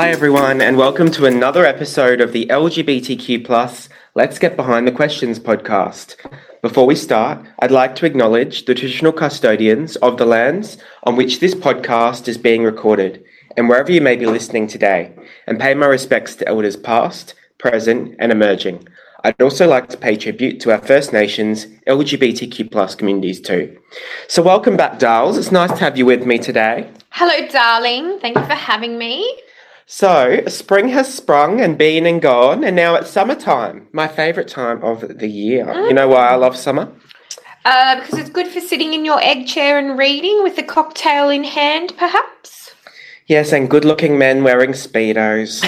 Hi, everyone, and welcome to another episode of the LGBTQ plus Let's Get Behind the Questions podcast. Before we start, I'd like to acknowledge the traditional custodians of the lands on which this podcast is being recorded, and wherever you may be listening today, and pay my respects to elders past, present, and emerging. I'd also like to pay tribute to our First Nations LGBTQ plus communities too. So, welcome back, Darls. It's nice to have you with me today. Hello, darling. Thank you for having me. So, spring has sprung and been and gone, and now it's summertime, my favourite time of the year. You know why I love summer? Uh, because it's good for sitting in your egg chair and reading with a cocktail in hand, perhaps. Yes, and good looking men wearing Speedos.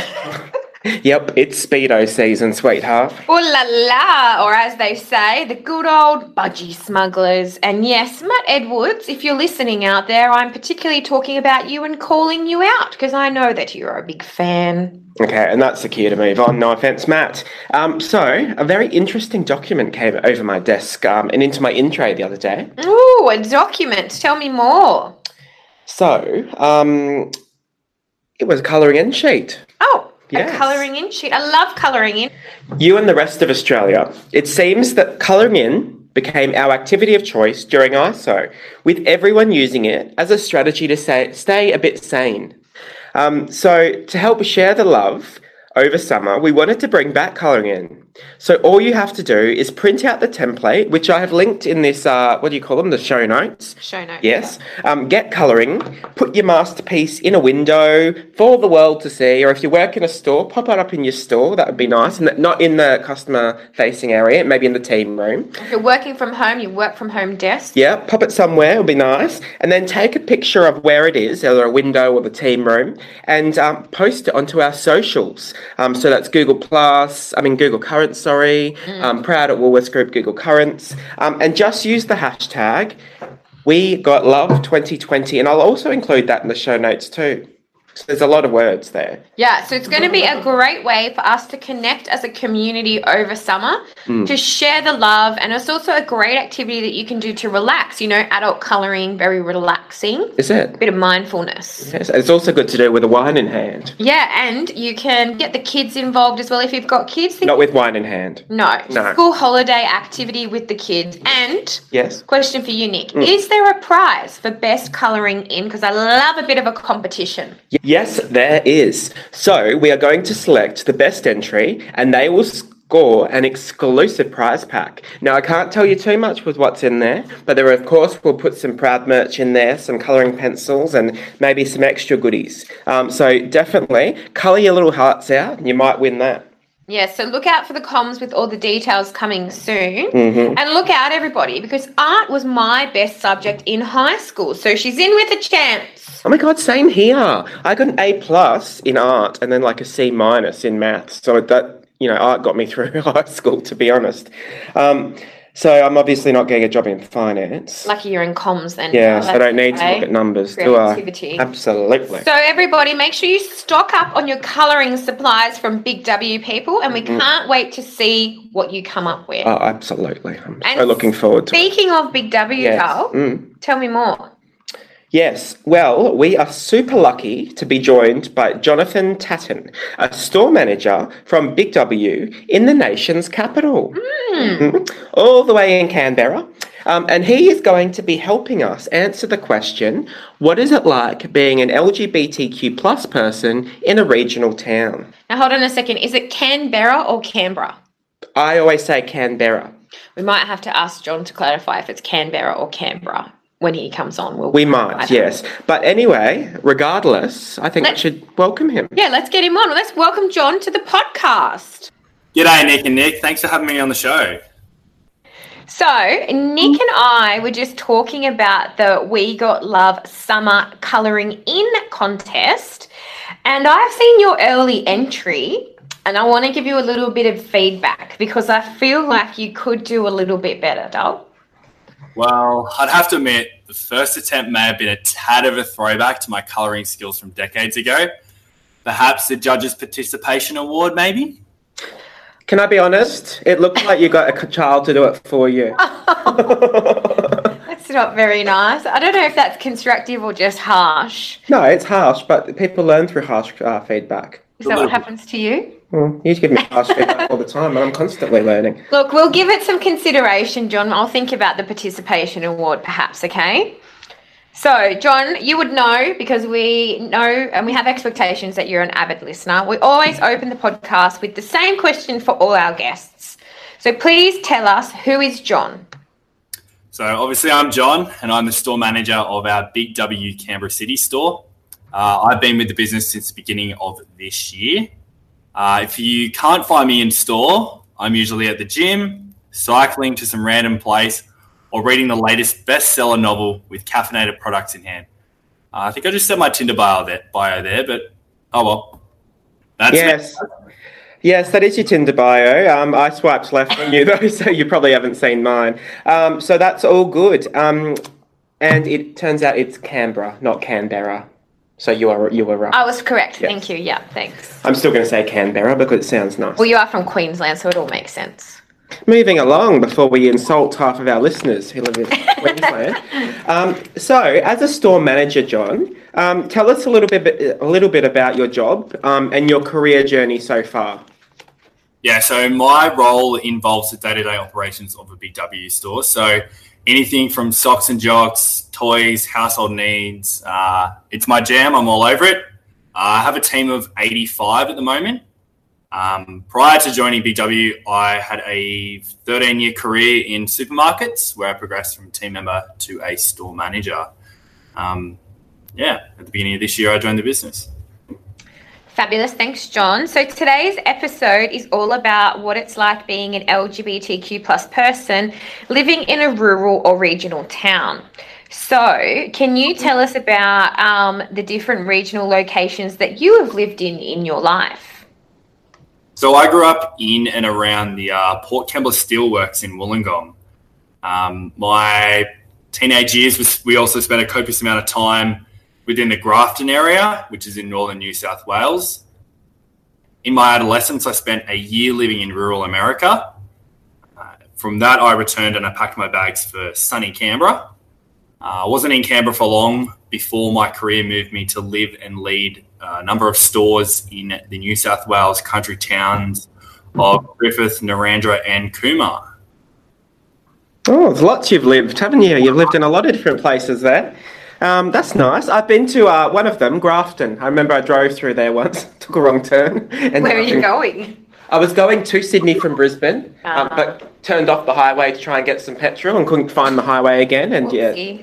yep, it's Speedo season, sweetheart. Ooh la la, or as they say, the good old budgie smugglers. And yes, Matt Edwards, if you're listening out there, I'm particularly talking about you and calling you out because I know that you're a big fan. Okay, and that's the key to move on. No offense, Matt. Um, so, a very interesting document came over my desk um, and into my in tray the other day. Ooh, a document. Tell me more. So, um, it was a colouring in sheet. Oh, Yes. a colouring in sheet. I love colouring in. You and the rest of Australia. It seems that colouring in became our activity of choice during ISO, with everyone using it as a strategy to say, stay a bit sane. Um, so, to help share the love over summer, we wanted to bring back colouring in. So, all you have to do is print out the template, which I have linked in this, uh, what do you call them, the show notes. Show notes. Yes. Um, get colouring, put your masterpiece in a window for the world to see, or if you work in a store, pop it up in your store. That would be nice, and not in the customer facing area, maybe in the team room. If you're working from home, you work from home desk. Yeah, pop it somewhere, it'll be nice. And then take a picture of where it is, either a window or the team room, and um, post it onto our socials. Um, so that's Google Plus, I mean Google Currents, sorry, um, Proud at Woolworths Group Google Currents, um, and just use the hashtag We Got Love 2020, and I'll also include that in the show notes too. So there's a lot of words there. Yeah, so it's going to be a great way for us to connect as a community over summer, to share the love, and it's also a great activity that you can do to relax. You know, adult colouring, very relaxing. Is it? A bit of mindfulness. Yes, it's also good to do with a wine in hand. Yeah, and you can get the kids involved as well if you've got kids. Not with wine in hand. no, No. school holiday activity with the kids. And Yes. question for you, Nick: Mm. Is there a prize for best colouring in? Because I love a bit of a competition. Yes, there is. So we are going to select the best entry and they will score an exclusive prize pack. Now, I can't tell you too much with what's in there, but there, of course, we'll put some Proud merch in there, some colouring pencils, and maybe some extra goodies. Um, so definitely colour your little hearts out and you might win that. Yeah, so look out for the comms with all the details coming soon. Mm-hmm. And look out, everybody, because art was my best subject in high school. So she's in with a chance. Oh my god, same here. I got an A plus in art and then like a C minus in maths. So that you know, art got me through high school, to be honest. Um, so I'm obviously not getting a job in finance. Lucky you're in comms then. Yeah, so I don't need to look at numbers, do I? Absolutely. So everybody, make sure you stock up on your colouring supplies from Big W people, and we can't wait to see what you come up with. Mm-hmm. Oh, absolutely. I'm so looking forward to it. Speaking of Big W, Yes. Carl, Mm. tell me more. Yes, well, we are super lucky to be joined by Jonathan Tatton, a store manager from Big W in the nation's capital, Mhm. all the way in Canberra. Um, and he is going to be helping us answer the question what is it like being an LGBTQ plus person in a regional town? Now hold on a second. Is it Canberra or Canberra? I always say Canberra. We might have to ask John to clarify if it's Canberra or Canberra when he comes on. We'll We might, yes. But anyway, regardless, I think we Let's- should welcome him. Yeah, let's get him on. Let's welcome John to the podcast. G'day, Nick and Nick. Thanks for having me on the show. So, Nick and I were just talking about the We Got Love Summer Colouring In contest, and I've seen your early entry, and I want to give you a little bit of feedback because I feel like you could do a little bit better, doll. Well, I'd have to admit, the first attempt may have been a tad of a throwback to my colouring skills from decades ago. Perhaps the Judges Participation Award, maybe? Can I be honest? It looked like you got a child to do it for you. That's not very nice. I don't know if that's constructive or just harsh. No, it's harsh, but people learn through harsh uh, feedback. Is that what happens to you? Hmm, you give me harsh feedback all the time, and I'm constantly learning. Look, we'll give it some consideration, John. I'll think about the participation award, perhaps. Okay. So, John, you would know because we know and we have expectations that you're an avid listener. We always open the podcast with the same question for all our guests. So, please tell us who is John? So, obviously, I'm John, and I'm the store manager of our Big W Canberra City store. Uh, I've been with the business since the beginning of this year. Uh, if you can't find me in store, I'm usually at the gym, cycling to some random place, or reading the latest bestseller novel with caffeinated products in hand. Uh, I think I just said my Tinder bio there, bio there but oh well. That's yes. Me. Yes, that is your Tinder bio. Um, I swiped left on you though, so you probably haven't seen mine. Um, so that's all good. Um, and it turns out it's Canberra, not Canberra. So you are you were right. I was correct. Yes. Thank you. Yeah, thanks. I'm still going to say Canberra because it sounds nice. Well, you are from Queensland, so it all makes sense. Moving along before we insult half of our listeners who live in Queensland. Um, so, as a store manager, John, um, tell us a little bit a little bit about your job um, and your career journey so far. Yeah, so my role involves the day-to-day operations of a Big W store. So anything from socks and jocks, toys, household needs. Uh, it's my jam. I'm all over it. Uh, I have a team of 85 at the moment. Um, prior to joining BW, I had a 13 year career in supermarkets where I progressed from team member to a store manager. Um, yeah, at the beginning of this year, I joined the business. Fabulous. Thanks, John. So today's episode is all about what it's like being an LGBTQ plus person living in a rural or regional town. So, can you tell us about um, the different regional locations that you have lived in in your life? So I grew up in and around the uh, Port Kembla Steelworks in Wollongong. Um, my teenage years, was, we also spent a copious amount of time within the Grafton area, which is in northern New South Wales. In my adolescence, I spent a year living in rural America. Uh, from that, I returned and I packed my bags for sunny Canberra. Uh, I wasn't in Canberra for long before my career moved me to live and lead a number of stores in the New South Wales country towns of Griffith, Narrandera, and Cooma. Oh, there's lots you've lived, haven't you? You've lived in a lot of different places there. Um, that's nice. I've been to uh, one of them, Grafton. I remember I drove through there once, took a wrong turn. And Where are you going? I was going to Sydney from Brisbane, uh-huh. um, but ah. turned off the highway to try and get some petrol and couldn't find the highway again. And yeah,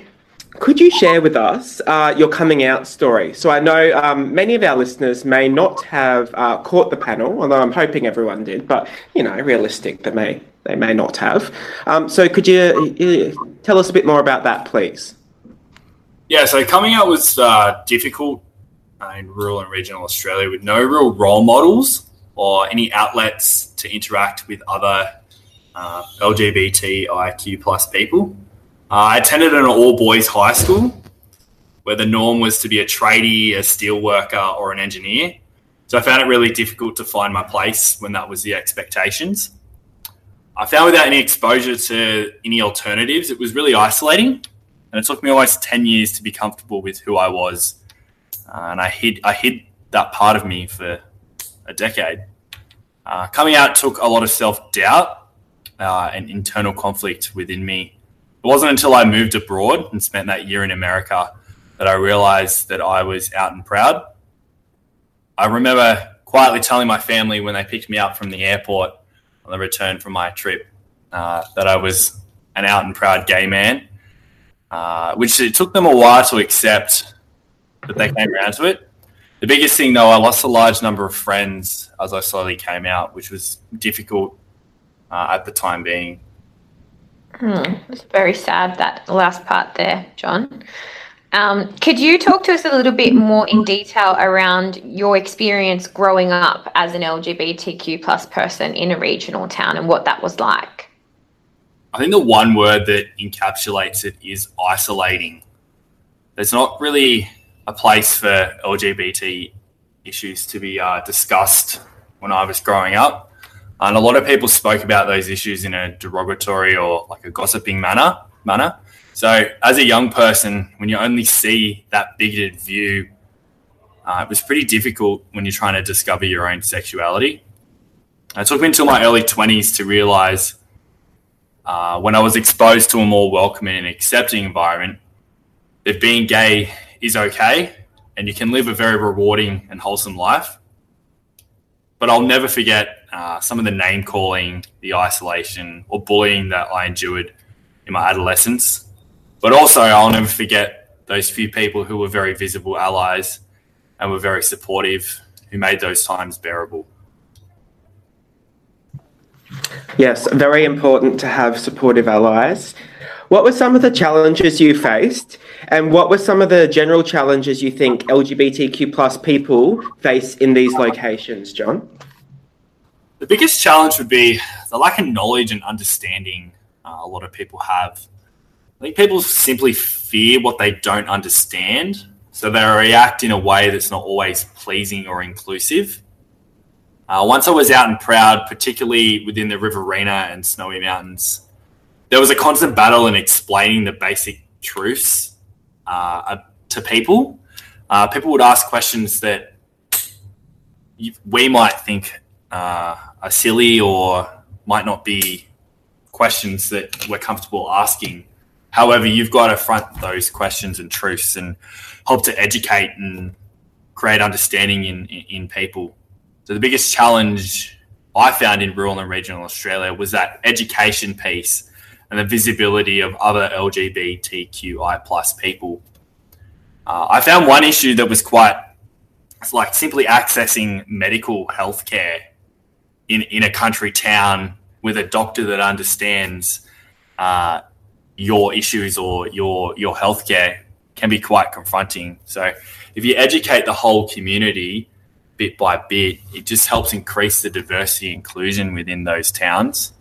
could you share with us uh, your coming out story? So I know um, many of our listeners may not have uh, caught the panel, although I'm hoping everyone did. But you know, realistic, they may they may not have. Um, so could you uh, tell us a bit more about that, please? Yeah, so coming out was uh, difficult in rural and regional Australia with no real role models or any outlets to interact with other uh, LGBTIQ plus people. Uh, I attended an all boys high school where the norm was to be a tradie, a steel worker, or an engineer. So I found it really difficult to find my place when that was the expectations. I found without any exposure to any alternatives, it was really isolating. And it took me almost 10 years to be comfortable with who I was. Uh, and I hid, I hid that part of me for a decade. Uh, coming out took a lot of self doubt uh, and internal conflict within me it wasn't until I moved abroad and spent that year in America that I realized that I was out and proud. I remember quietly telling my family when they picked me up from the airport on the return from my trip uh, that I was an out and proud gay man, uh, which it took them a while to accept, but they came around to it. The biggest thing, though, I lost a large number of friends as I slowly came out, which was difficult uh, at the time being. Hmm, it's very sad that last part there, John. Um, could you talk to us a little bit more in detail around your experience growing up as an LGBTQ plus person in a regional town and what that was like? I think the one word that encapsulates it is isolating. There's not really a place for LGBT issues to be uh, discussed when I was growing up. And a lot of people spoke about those issues in a derogatory or like a gossiping manner. manner. So, as a young person, when you only see that bigoted view, uh, it was pretty difficult when you're trying to discover your own sexuality. It took me until my early 20s to realize uh, when I was exposed to a more welcoming and accepting environment that being gay is okay and you can live a very rewarding and wholesome life. But I'll never forget uh, some of the name calling, the isolation, or bullying that I endured in my adolescence. But also, I'll never forget those few people who were very visible allies and were very supportive, who made those times bearable. Yes, very important to have supportive allies. What were some of the challenges you faced, and what were some of the general challenges you think LGBTQ plus people face in these locations, John? The biggest challenge would be the lack of knowledge and understanding uh, a lot of people have. I think people simply fear what they don't understand, so they react in a way that's not always pleasing or inclusive. Uh, once I was out and proud, particularly within the Riverina and Snowy Mountains, there was a constant battle in explaining the basic truths uh, to people. Uh, people would ask questions that you, we might think uh, are silly or might not be questions that we're comfortable asking. However, you've got to front those questions and truths and help to educate and create understanding in, in, in people. So the biggest challenge I found in rural and regional Australia was that education piece and the visibility of other LGBTQI plus people. Uh, I found one issue that was quite it's like simply accessing medical health care in, in a country town with a doctor that understands uh, your issues or your your healthcare can be quite confronting. So if you educate the whole community bit by bit, it just helps increase the diversity inclusion within those towns.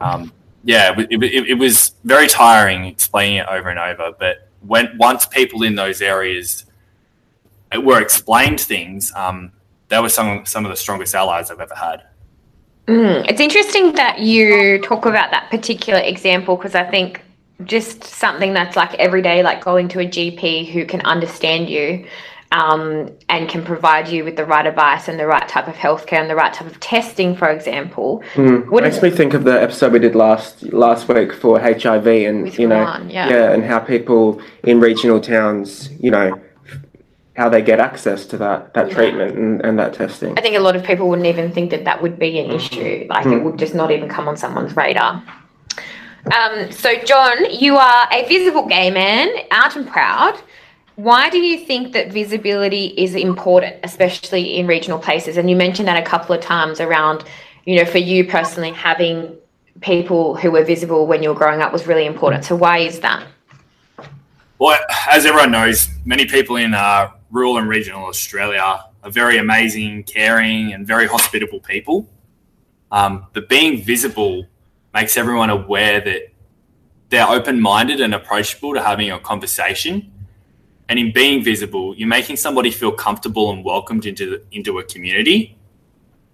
Um, yeah, it, it, it, was very tiring explaining it over and over. But when once people in those areas were explained things, um, they were some some of the strongest allies I've ever had. Mm, it's interesting that you talk about that particular example because I think just something that's like every day, like going to a GP who can understand you um, and can provide you with the right advice and the right type of healthcare and the right type of testing, for example. Mm. Makes me think of the episode we did last last week for HIV and you know yeah. yeah, and how people in regional towns, you know, how they get access to that that yeah. treatment and, and that testing. I think a lot of people wouldn't even think that that would be an issue. Like mm. it would just not even come on someone's radar. Um, so, John, you are a visible gay man, out and proud. Why do you think that visibility is important, especially in regional places? And you mentioned that a couple of times around, you know, for you personally, having people who were visible when you were growing up was really important. So, why is that? Well, as everyone knows, many people in uh, rural and regional Australia are very amazing, caring, and very hospitable people. Um, but being visible makes everyone aware that they're open minded and approachable to having a conversation and in being visible, you're making somebody feel comfortable and welcomed into into a community.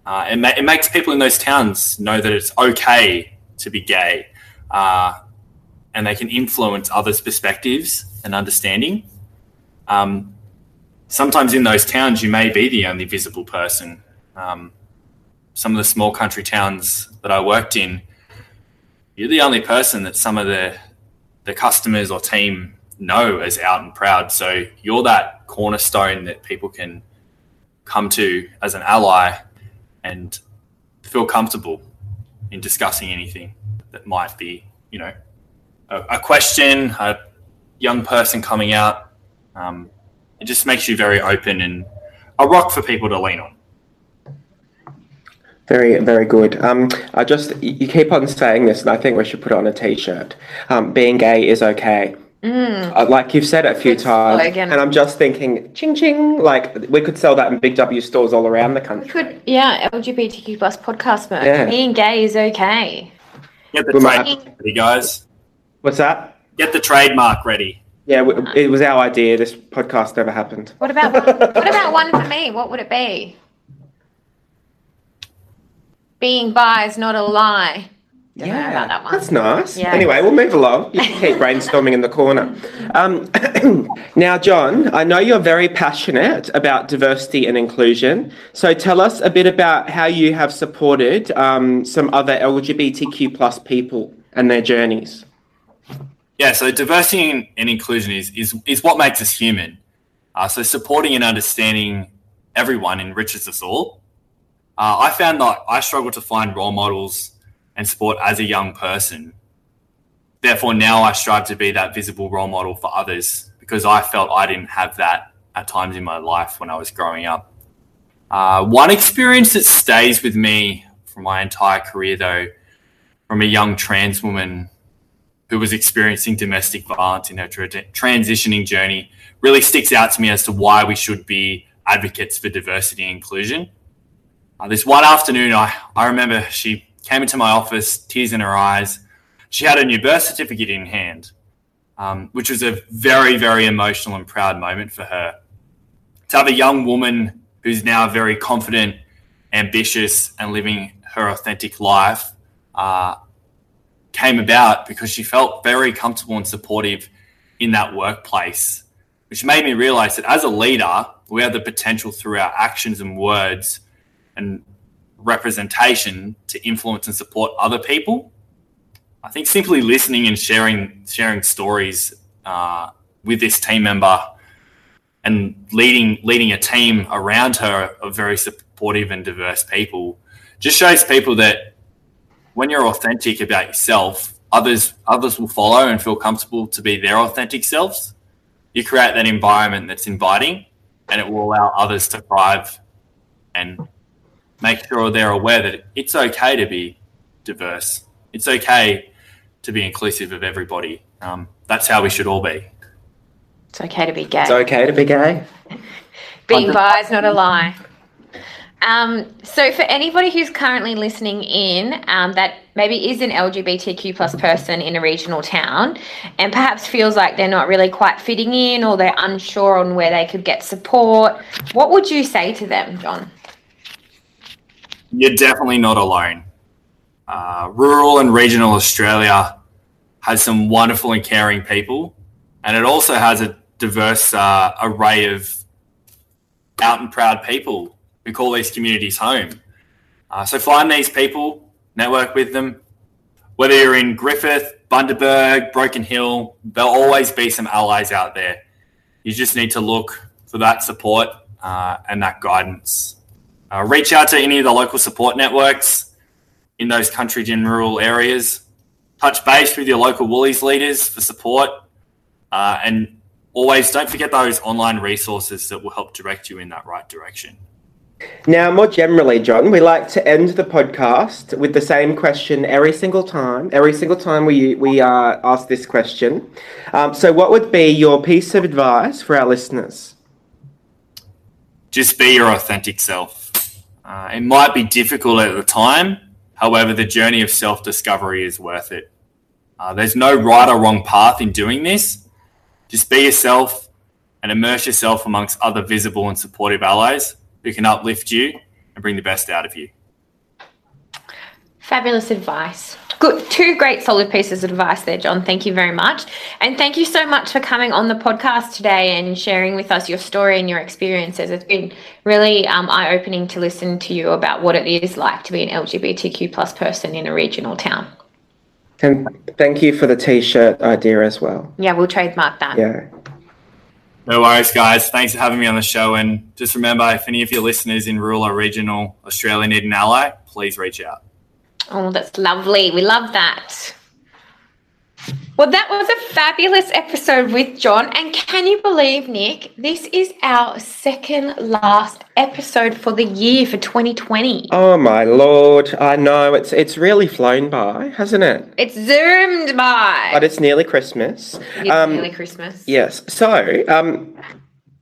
Uh, it, ma- it makes people in those towns know that it's okay to be gay, uh, and they can influence others' perspectives and understanding. Um, sometimes in those towns, you may be the only visible person. Um, some of the small country towns that I worked in, you're the only person that some of the the customers or team know as out and proud. So you're that cornerstone that people can come to as an ally and feel comfortable in discussing anything that might be, you know, a, a question, a young person coming out. Um, it just makes you very open and a rock for people to lean on. Very, very good. Um, I just you keep on saying this, and I think we should put it on a T-shirt. Um, being gay is okay. Mm. Uh, like you've said it a few times, slogan. and I'm just thinking, ching ching. Like we could sell that in Big W stores all around the country. We could, yeah. LGBTQ plus podcast merch. Yeah. Being gay is okay. Get the trademark ready, guys. What's that? Get the trademark ready. Yeah, it was our idea. This podcast never happened. What about what about one for me? What would it be? Being bi is not a lie. Don't know about that one. That's nice. Yeah. Anyway, we'll move along. You can keep brainstorming in the corner. Um, now, John, I know you're very passionate about diversity and inclusion. So tell us a bit about how you have supported um, some other LGBTQ plus people and their journeys. Yeah, so diversity and- and inclusion is, is, is what makes us human. Uh, so supporting and understanding everyone enriches us all. Uh, I found that I struggled to find role models and sport as a young person. Therefore, now I strive to be that visible role model for others because I felt I didn't have that at times in my life when I was growing up. Uh, one experience that stays with me from my entire career, though, from a young trans woman who was experiencing domestic violence in her tra- transitioning journey really sticks out to me as to why we should be advocates for diversity and inclusion. Uh, this one afternoon, I, I remember she came into my office, tears in her eyes. She had a new birth certificate in hand, um, which was a very, very emotional and proud moment for her. To have a young woman who's now very confident, ambitious, and living her authentic life uh, came about because she felt very comfortable and supportive in that workplace, which made me realize that as a leader, we have the potential through our actions and words and representation to influence and support other people. I think simply listening and sharing sharing stories uh, with this team member and leading leading a team around her of very supportive and diverse people just shows people that when you're authentic about yourself, others others will follow and feel comfortable to be their authentic selves. You create that environment that's inviting, and it will allow others to thrive and make sure they're aware that it's okay to be diverse. It's okay to be inclusive of everybody. Um, that's how we should all be. It's okay to be gay. It's okay to be gay. Being bi is not a lie. Um, so, for anybody who's currently listening in um, that maybe is an LGBTQ plus person in a regional town and perhaps feels like they're not really quite fitting in or they're unsure on where they could get support, what would you say to them, John? You're definitely not alone. Uh, rural and regional Australia has some wonderful and caring people, and it also has a diverse uh, array of out and proud people who call these communities home. Uh, so find these people, network with them. Whether you're in Griffith, Bundaberg, Broken Hill, there'll always be some allies out there. You just need to look for that support uh, and that guidance. Uh, reach out to any of the local support networks in those country and rural areas. Touch base with your local Woolies leaders for support. Uh, and always don't forget those online resources that will help direct you in that right direction. Now, more generally, John, we like to end the podcast with the same question every single time. Every single time we we uh, ask this question. Um, so, what would be your piece of advice for our listeners? Just be your authentic self. Uh, it might be difficult at the time, however, the journey of self discovery is worth it. Uh, there's no right or wrong path in doing this. Just be yourself and immerse yourself amongst other visible and supportive allies who can uplift you and bring the best out of you. Fabulous advice. Good. Two great solid pieces of advice there, John. Thank you very much. And thank you so much for coming on the podcast today and sharing with us your story and your experiences. It's been really um, eye opening to listen to you about what it is like to be an LGBTQ plus person in a regional town. And thank you for the t-shirt idea as well. Yeah, we'll trademark that. Yeah. No worries, guys. Thanks for having me on the show. And just remember, if any of your listeners in rural or regional Australia need an ally, please reach out. Oh, that's lovely. We love that. Well, that was a fabulous episode with John. And can you believe, Nick, this is our second last episode for the year for 2020. Oh my lord! I know it's it's really flown by, hasn't it? It's zoomed by. But it's nearly Christmas. It's Um, nearly Christmas. Yes. So, um,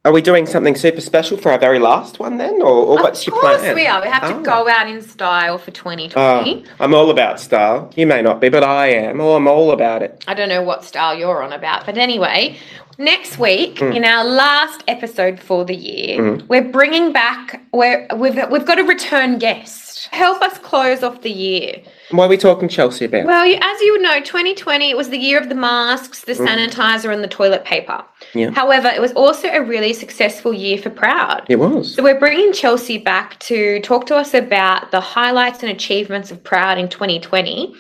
are we doing something super special for our very last one then, or, or what's your plan? of course we are. We have to Oh. go ah. out in style for Oh, 2020. Ah, I'm all about style. You may not be, but I am. Oh, I'm all about it. I don't know what style you're on about, but anyway, next week Mm. in our last episode for the year, hmm. we're bringing back we're, we've we've got a return guest. Help us close off the year. What are we talking Chelsea about? Well, you, as you would know, 2020 was the year of the masks, the mm. sanitizer, and the toilet paper. Yeah. However, it was also a really successful year for Proud. it was. So we're bringing Chelsea back to talk to us about the highlights and achievements of Proud in 2020.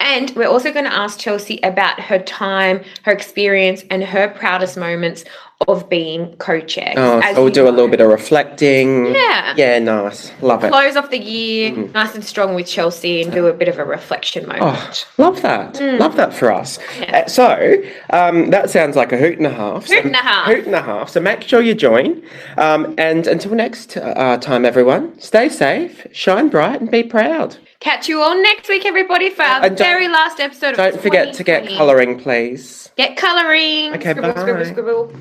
And we're also going to ask Chelsea about her time, her experience, and her proudest moments of being co-chair. Oh, so we'll do a little bit of reflecting. Yeah. Yeah, nice. Love it. Close off the year, Mm-hmm. nice and strong with Chelsea, and do a bit of a reflection moment. Oh, love that. Love that for us. Yeah. Uh, so, um, that sounds like a hoot and a half. So- Hoot and a half. Hoot and a half. So make sure you join. Um, and until next uh, time, everyone, stay safe, shine bright, and be proud. Catch you all next week, everybody, for our very last episode of Don't forget to get colouring, please. Get colouring. Okay, scribble, bye. scribble, scribble.